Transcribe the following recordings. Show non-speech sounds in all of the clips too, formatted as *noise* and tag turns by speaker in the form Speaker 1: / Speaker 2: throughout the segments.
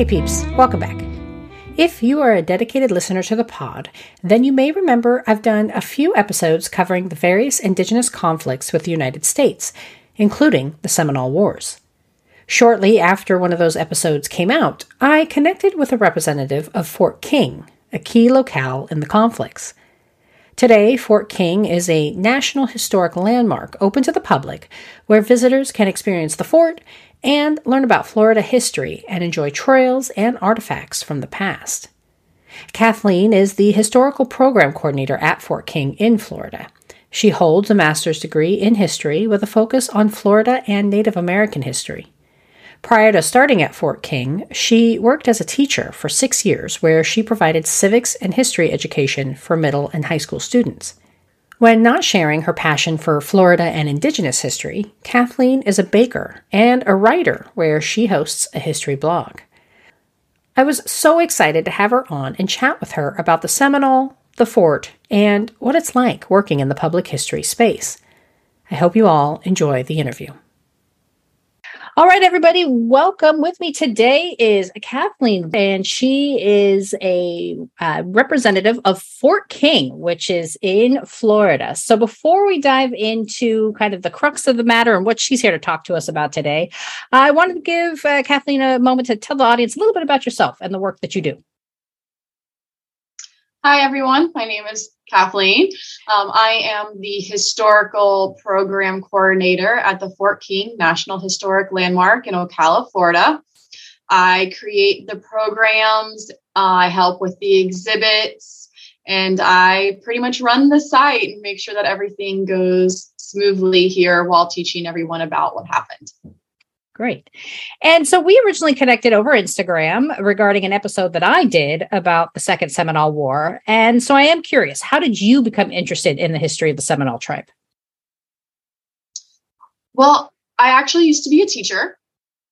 Speaker 1: Hey peeps, welcome back. If you are a dedicated listener to the pod, then you may remember I've done a few episodes covering the various indigenous conflicts with the United States, including the Seminole Wars. Shortly after one of those episodes came out, I connected with a representative of Fort King, a key locale in the conflicts. Today, Fort King is a National Historic Landmark open to the public where visitors can experience the fort and learn about Florida history and enjoy trails and artifacts from the past. Kathleen is the historical program coordinator at Fort King in Florida. She holds a master's degree in history with a focus on Florida and Native American history. Prior to starting at Fort King, she worked as a teacher for six years where she provided civics and history education for middle and high school students. When not sharing her passion for Florida and Indigenous history, Kathleen is a baker and a writer where she hosts a history blog. I was so excited to have her on and chat with her about the Seminole, the fort, and what it's like working in the public history space. I hope you all enjoy the interview. All right, everybody, welcome. With me today is Kathleen, and she is a uh, representative of Fort King, which is in Florida. So, before we dive into kind of the crux of the matter and what she's here to talk to us about today, I wanted to give uh, Kathleen a moment to tell the audience a little bit about yourself and the work that you do.
Speaker 2: Hi, everyone. My name is Kathleen. Um, I am the historical program coordinator at the Fort King National Historic Landmark in Ocala, Florida. I create the programs, I help with the exhibits, and I pretty much run the site and make sure that everything goes smoothly here while teaching everyone about what happened.
Speaker 1: Great. And so we originally connected over Instagram regarding an episode that I did about the Second Seminole War. And so I am curious, how did you become interested in the history of the Seminole tribe?
Speaker 2: Well, I actually used to be a teacher.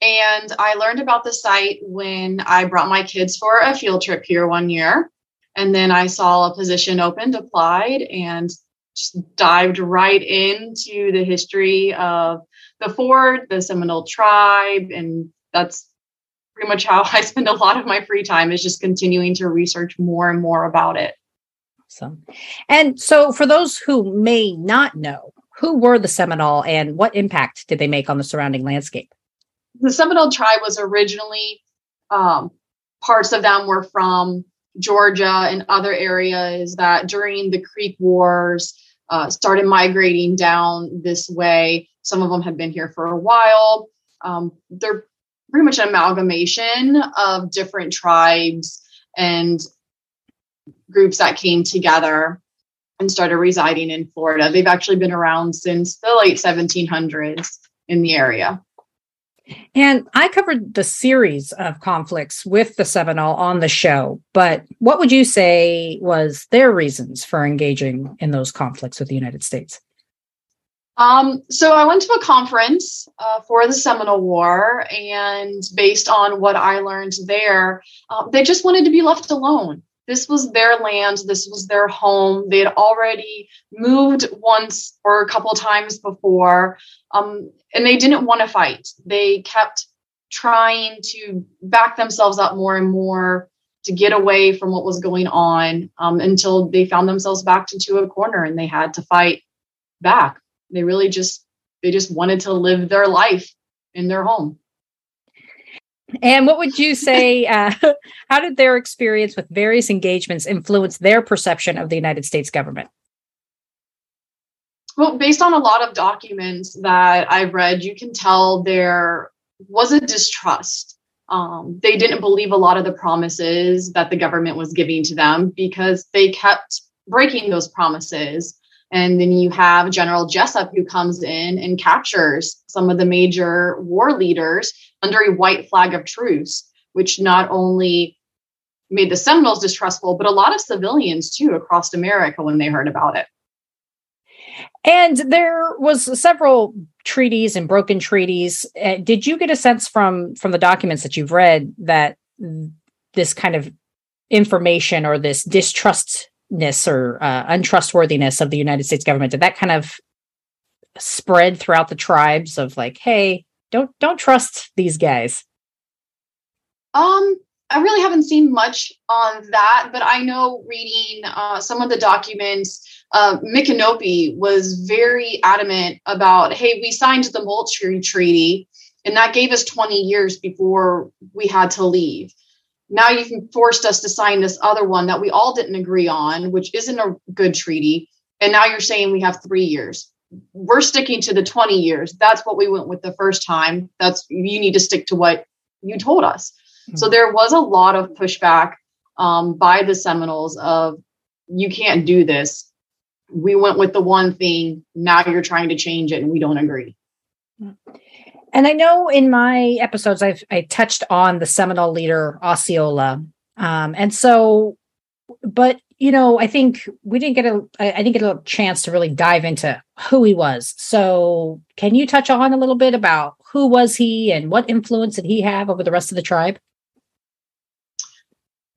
Speaker 2: And I learned about the site when I brought my kids for a field trip here one year. And then I saw a position opened, applied, and just dived right into the history of the fort, the Seminole tribe, and that's pretty much how *laughs* I spend a lot of my free time is just continuing to research more and more about it.
Speaker 1: Awesome. And so for those who may not know, who were the Seminole and what impact did they make on the surrounding landscape?
Speaker 2: The Seminole tribe was originally um, parts of them were from Georgia and other areas that during the Creek Wars uh, started migrating down this way. Some of them have been here for a while. Um, they're pretty much an amalgamation of different tribes and groups that came together and started residing in Florida. They've actually been around since the late 1700s in the area.
Speaker 1: And I covered the series of conflicts with the Seminole on the show, but what would you say was their reasons for engaging in those conflicts with the United States?
Speaker 2: Um, so I went to a conference uh, for the Seminole War, and based on what I learned there, uh, they just wanted to be left alone. This was their land. This was their home. They had already moved once or a couple times before, um, and they didn't want to fight. They kept trying to back themselves up more and more to get away from what was going on um, until they found themselves backed into a corner and they had to fight back. They really just they just wanted to live their life in their home.
Speaker 1: And what would you say? *laughs* Uh, *laughs* how did their experience with various engagements influence their perception of the United States government?
Speaker 2: Well, based on a lot of documents that I've read, you can tell there was a distrust. Um, they didn't believe a lot of the promises that the government was giving to them because they kept breaking those promises. And then you have General Jesup who comes in and captures some of the major war leaders under a white flag of truce. which not only made the Seminoles distrustful, but a lot of civilians too across America when they heard about it.
Speaker 1: And there was several treaties and broken treaties. Uh, did you get a sense from from the documents that you've read that this kind of information or this distrustness or uh, untrustworthiness of the United States government did that kind of spread throughout the tribes of like, hey, don't don't trust these guys?
Speaker 2: Um, I really haven't seen much on that, but I know reading uh, some of the documents, uh, Micanopy was very adamant about, hey, we signed the Moultrie Treaty, and that gave us 20 years before we had to leave. Now you've forced us to sign this other one that we all didn't agree on, which isn't a good treaty. And now you're saying we have three years. We're sticking to the 20 years. That's what we went with the first time. That's you need to stick to what you told us. So there was a lot of pushback um, by the Seminoles of you can't do this. We went with the one thing. Now you're trying to change it, and we don't agree.
Speaker 1: And I know in my episodes I've I touched on the Seminole leader Osceola, um, and so, but you know, I think we didn't get a I didn't get a chance to really dive into who he was. So, can you touch on a little bit about who was he and what influence did he have over the rest of the tribe?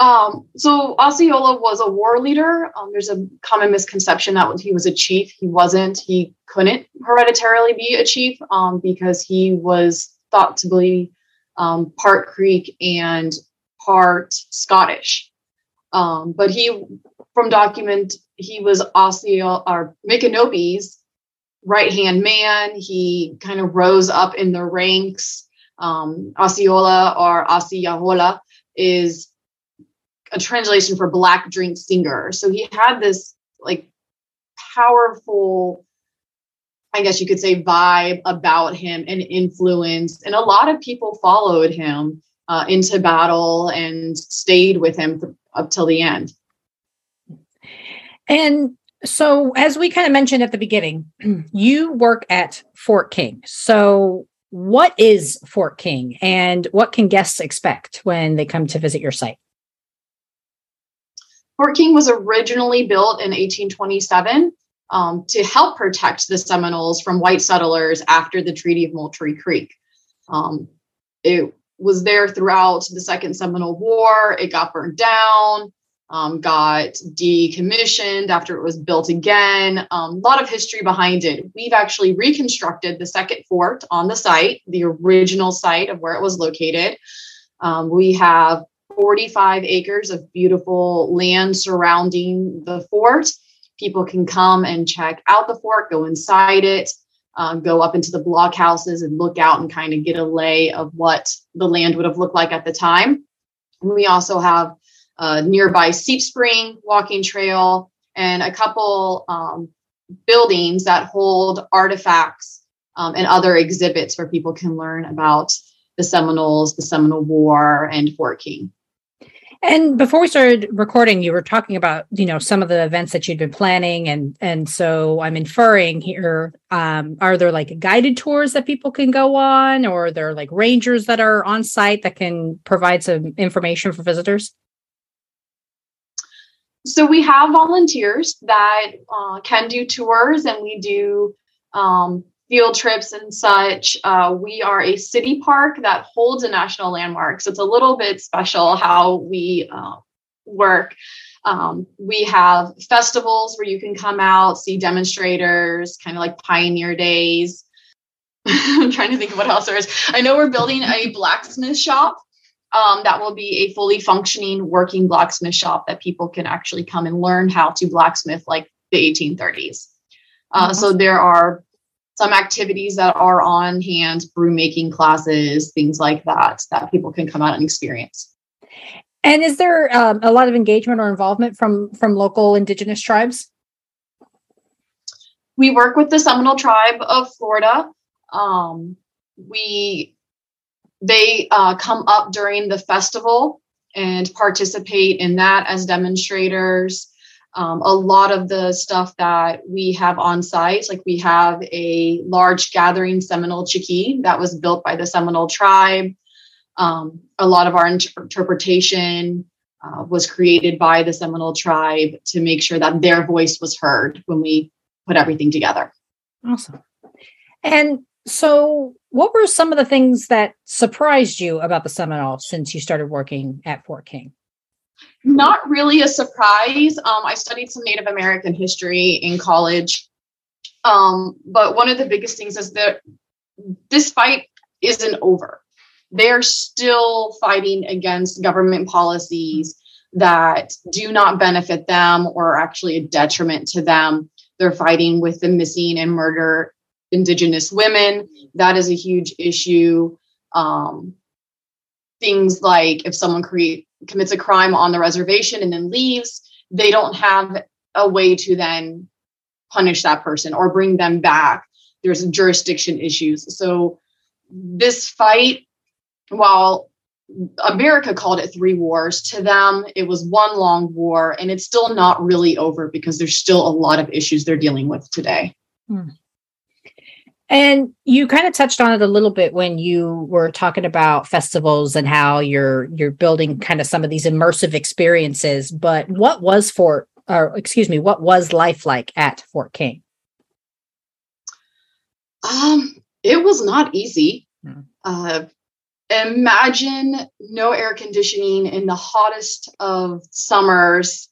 Speaker 2: Um, so Osceola was a war leader. Um, there's a common misconception that he was a chief. He wasn't. He couldn't hereditarily be a chief um, because he was thought to be um, part Creek and part Scottish. Um, but he, from document, he was Osceola or Micanopy's right hand man. He kind of rose up in the ranks. Um, Osceola or Osceola is a translation for black drink singer. So he had this like powerful, I guess you could say, vibe about him and influence. And a lot of people followed him uh, into battle and stayed with him up till the end.
Speaker 1: And so, as we kind of mentioned at the beginning, *clears throat* you work at Fort King. So, what is Fort King and what can guests expect when they come to visit your site?
Speaker 2: Fort King was originally built in 1827 um, to help protect the Seminoles from white settlers after the Treaty of Moultrie Creek. Um, it was there throughout the Second Seminole War. It got burned down, um, got decommissioned after it was built again. Um, a lot of history behind it. We've actually reconstructed the second fort on the site, the original site of where it was located. Um, we have 45 acres of beautiful land surrounding the fort. People can come and check out the fort, go inside it, um, go up into the blockhouses and look out and kind of get a lay of what the land would have looked like at the time. We also have a nearby Seep Spring walking trail and a couple um, buildings that hold artifacts um, and other exhibits where people can learn about the Seminoles, the Seminole War, and Fort King.
Speaker 1: And before we started recording, you were talking about you know some of the events that you'd been planning, and and so I'm inferring here: um, are there like guided tours that people can go on, or are there like rangers that are on site that can provide some information for visitors?
Speaker 2: So we have volunteers that uh, can do tours, and we do um, field trips and such. Uh, we are a city park that holds a national landmark. So it's a little bit special how we uh, work. Um, we have festivals where you can come out, see demonstrators, kind of like pioneer days. *laughs* I'm trying to think of what else there is. I know we're building a blacksmith shop. Um, that will be a fully functioning working blacksmith shop that people can actually come and learn how to blacksmith like the 1830s. Uh. So there are some activities that are on hand, brew making classes, things like that, that people can come out and experience.
Speaker 1: And is there um, a lot of engagement or involvement from from local indigenous tribes?
Speaker 2: We work with the Seminole tribe of Florida. Um, we they uh, come up during the festival and participate in that as demonstrators um, a lot of the stuff that we have on site, like we have a large gathering Seminole Chickee that was built by the Seminole tribe. Um, a lot of our inter- interpretation uh, was created by the Seminole tribe to make sure that their voice was heard when we put everything together.
Speaker 1: Awesome. And so, what were some of the things that surprised you about the Seminole since you started working at Fort King?
Speaker 2: Not really a surprise. Um, I studied some Native American history in college. Um, but one of the biggest things is that this fight isn't over. They're still fighting against government policies that do not benefit them or are actually a detriment to them. They're fighting with the missing and murder indigenous women. That is a huge issue. Um, things like if someone create commits a crime on the reservation and then leaves, they don't have a way to then punish that person or bring them back. There's jurisdiction issues. So this fight, while America called it three wars, to them it was one long war, and it's still not really over because there's still a lot of issues they're dealing with today. Hmm.
Speaker 1: And you kind of touched on it a little bit when you were talking about festivals and how you're you're building kind of some of these immersive experiences. But what was Fort, or excuse me, what was life like at Fort King?
Speaker 2: Um, it was not easy. Hmm. Uh, imagine no air conditioning in the hottest of summers.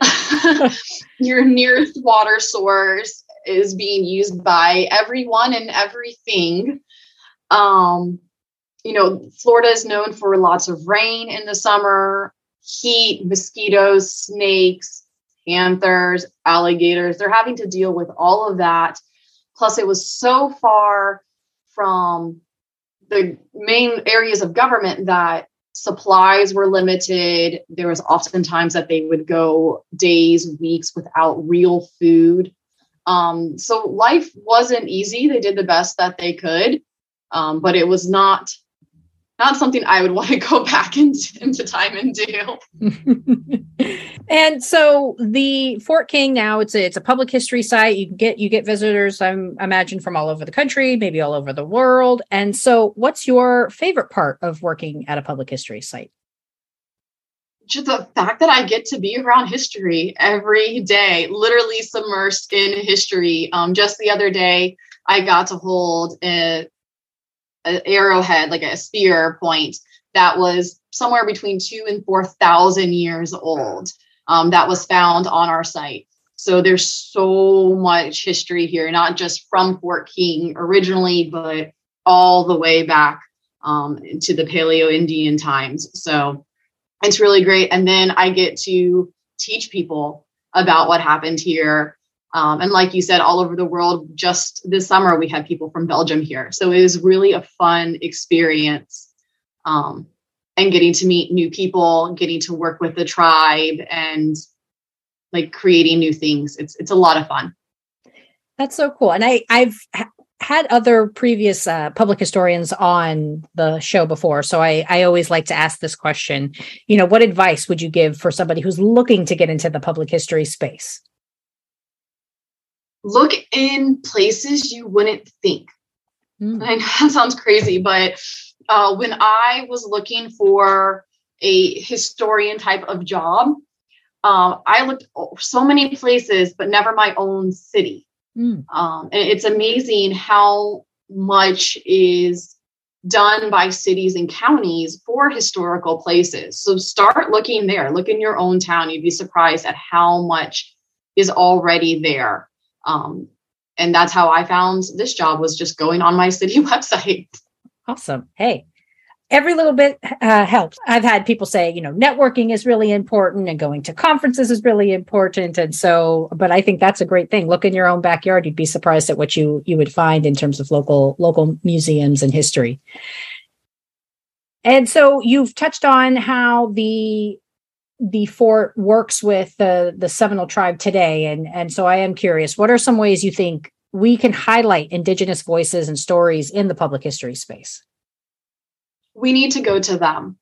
Speaker 2: *laughs* Your nearest water source is being used by everyone and everything. Um, you know, Florida is known for lots of rain in the summer, heat, mosquitoes, snakes, panthers, alligators. They're having to deal with all of that. Plus, it was so far from the main areas of government that supplies were limited. There was oftentimes that they would go days, weeks without real food. Um, so life wasn't easy. They did the best that they could, um, but it was not not something I would *laughs* want to go back *laughs* into, into time and
Speaker 1: do. *laughs* and so the Fort King now it's a it's a public history site. You get you get visitors, I'm imagine from all over the country, maybe all over the world. And so what's your favorite part of working at a public history site?
Speaker 2: Just the fact that I get to be around history every day, literally submersed in history. Um, just the other day, I got to hold a, a arrowhead, like a spear point that was somewhere between two and four thousand years old. Um, that was found on our site. So there's so much history here, not just from Fort King originally, but all the way back um, to the Paleo Indian times. So it's really great. And then I get to teach people about what happened here. Um, and like you said, all over the world, just this summer, we had people from Belgium here. So it was really a fun experience. Um, and getting to meet new people, getting to work with the tribe and like creating new things. It's it's a lot of fun.
Speaker 1: That's so cool. And I I've had other previous uh, public historians on the show before, so I, I always like to ask this question. You know, what advice would you give for somebody who's looking to get into the public history space?
Speaker 2: Look in places you wouldn't think. Mm. I know that sounds crazy, but uh, when I was looking for a historian type of job, um, I looked so many places, but never my own city. Mm. Um, and it's amazing how much is done by cities and counties for historical places. So start looking there. Look in your own town. You'd be surprised at how much is already there. Um, and that's how I found this job was just going on my city *laughs* website.
Speaker 1: Awesome. Hey, every little bit uh, helps. I've had people say, you know, networking is really important and going to conferences is really important. And so, but I think that's a great thing. Look in your own backyard. You'd be surprised at what you, you would find in terms of local, local museums and history. And so you've touched on how the, the fort works with the, the Seminole tribe today. And, and so I am curious, what are some ways you think we can highlight indigenous voices and stories in the public history space?
Speaker 2: We need to go to them.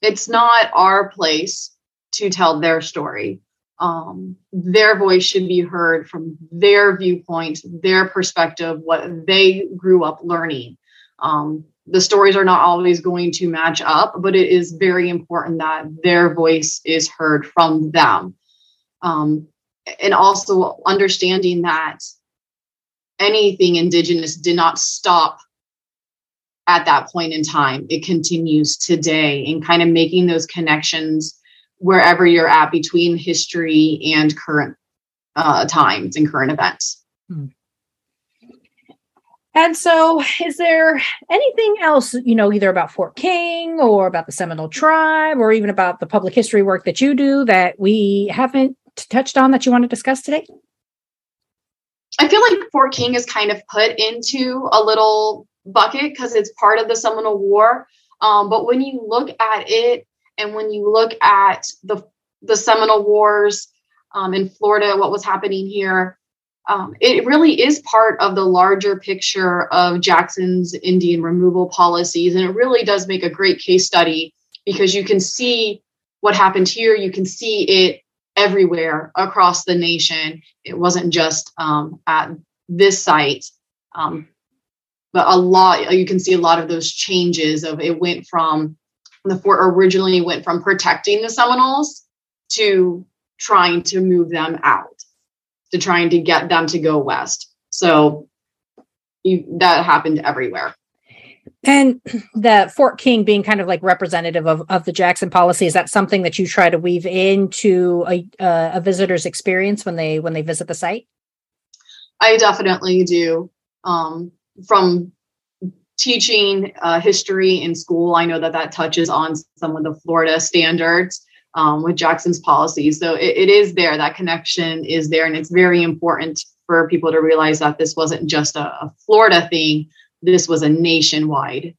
Speaker 2: It's not our place to tell their story. Um, their voice should be heard from their viewpoint, their perspective, what they grew up learning. Um, the stories are not always going to match up, but it is very important that their voice is heard from them. Um, and also understanding that anything indigenous did not stop at that point in time. It continues today and kind of making those connections wherever you're at between history and current uh, times and current events. Hmm.
Speaker 1: And so, is there anything else, you know, either about Fort King or about the Seminole tribe or even about the public history work that you do that we haven't touched on that you want to discuss today?
Speaker 2: I feel like Fort King is kind of put into a little bucket because it's part of the Seminole War. Um, but when you look at it and when you look at the the Seminole Wars um, in Florida, what was happening here, um, it really is part of the larger picture of Jackson's Indian removal policies. And it really does make a great case study because you can see what happened here. You can see it everywhere across the nation. It wasn't just um, at this site, um, but a lot, you can see a lot of those changes of it went from the fort originally went from protecting the Seminoles to trying to move them out to trying to get them to go west. So you, that happened everywhere.
Speaker 1: And *clears throat* the Fort King being kind of like representative of, of the Jackson policy, is that something that you try to weave into a, uh, a visitor's experience when they when they visit the site?
Speaker 2: I definitely do. Um, from teaching uh, history in school, I know that that touches on some of the Florida standards um, with Jackson's policy. So it, it is there, that connection is there. And it's very important for people to realize that this wasn't just a, a Florida thing, this was a nationwide.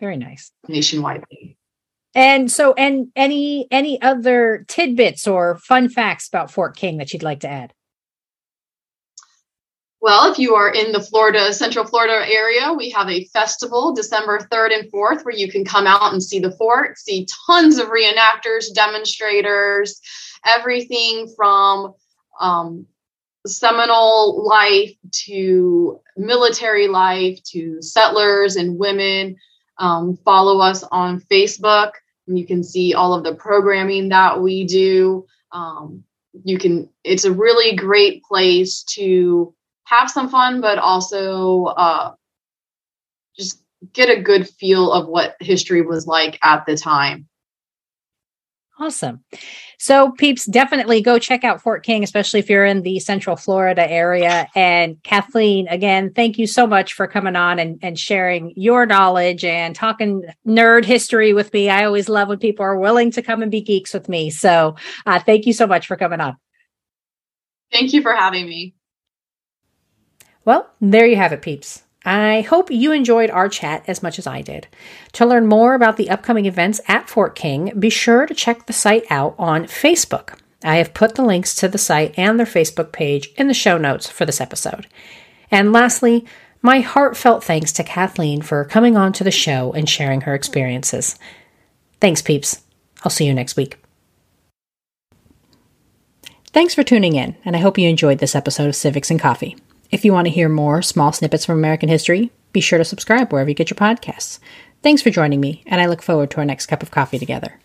Speaker 1: Very nice.
Speaker 2: Nationwide thing.
Speaker 1: And so, and any any other tidbits or fun facts about Fort King that you'd like to add?
Speaker 2: Well, if you are in the Florida, Central Florida area, we have a festival December 3rd and 4th where you can come out and see the fort, see tons of reenactors, demonstrators, everything from um, Seminole life to military life to settlers and women. Um, follow us on Facebook and you can see all of the programming that we do. Um, you can, it's a really great place to have some fun, but also uh, just get a good feel of what history was like at the time.
Speaker 1: Awesome. So, peeps, definitely go check out Fort King, especially if you're in the Central Florida area. And Kathleen, again, thank you so much for coming on and, and sharing your knowledge and talking nerd history with me. I always love when people are willing to come and be geeks with me. So, uh, thank you so much for coming on.
Speaker 2: Thank you for having me.
Speaker 1: Well, there you have it, peeps. I hope you enjoyed our chat as much as I did. To learn more about the upcoming events at Fort King, be sure to check the site out on Facebook. I have put the links to the site and their Facebook page in the show notes for this episode. And lastly, my heartfelt thanks to Kathleen for coming on to the show and sharing her experiences. Thanks, peeps. I'll see you next week. Thanks for tuning in, and I hope you enjoyed this episode of Civics and Coffee. If you want to hear more small snippets from American history, be sure to subscribe wherever you get your podcasts. Thanks for joining me, and I look forward to our next cup of coffee together.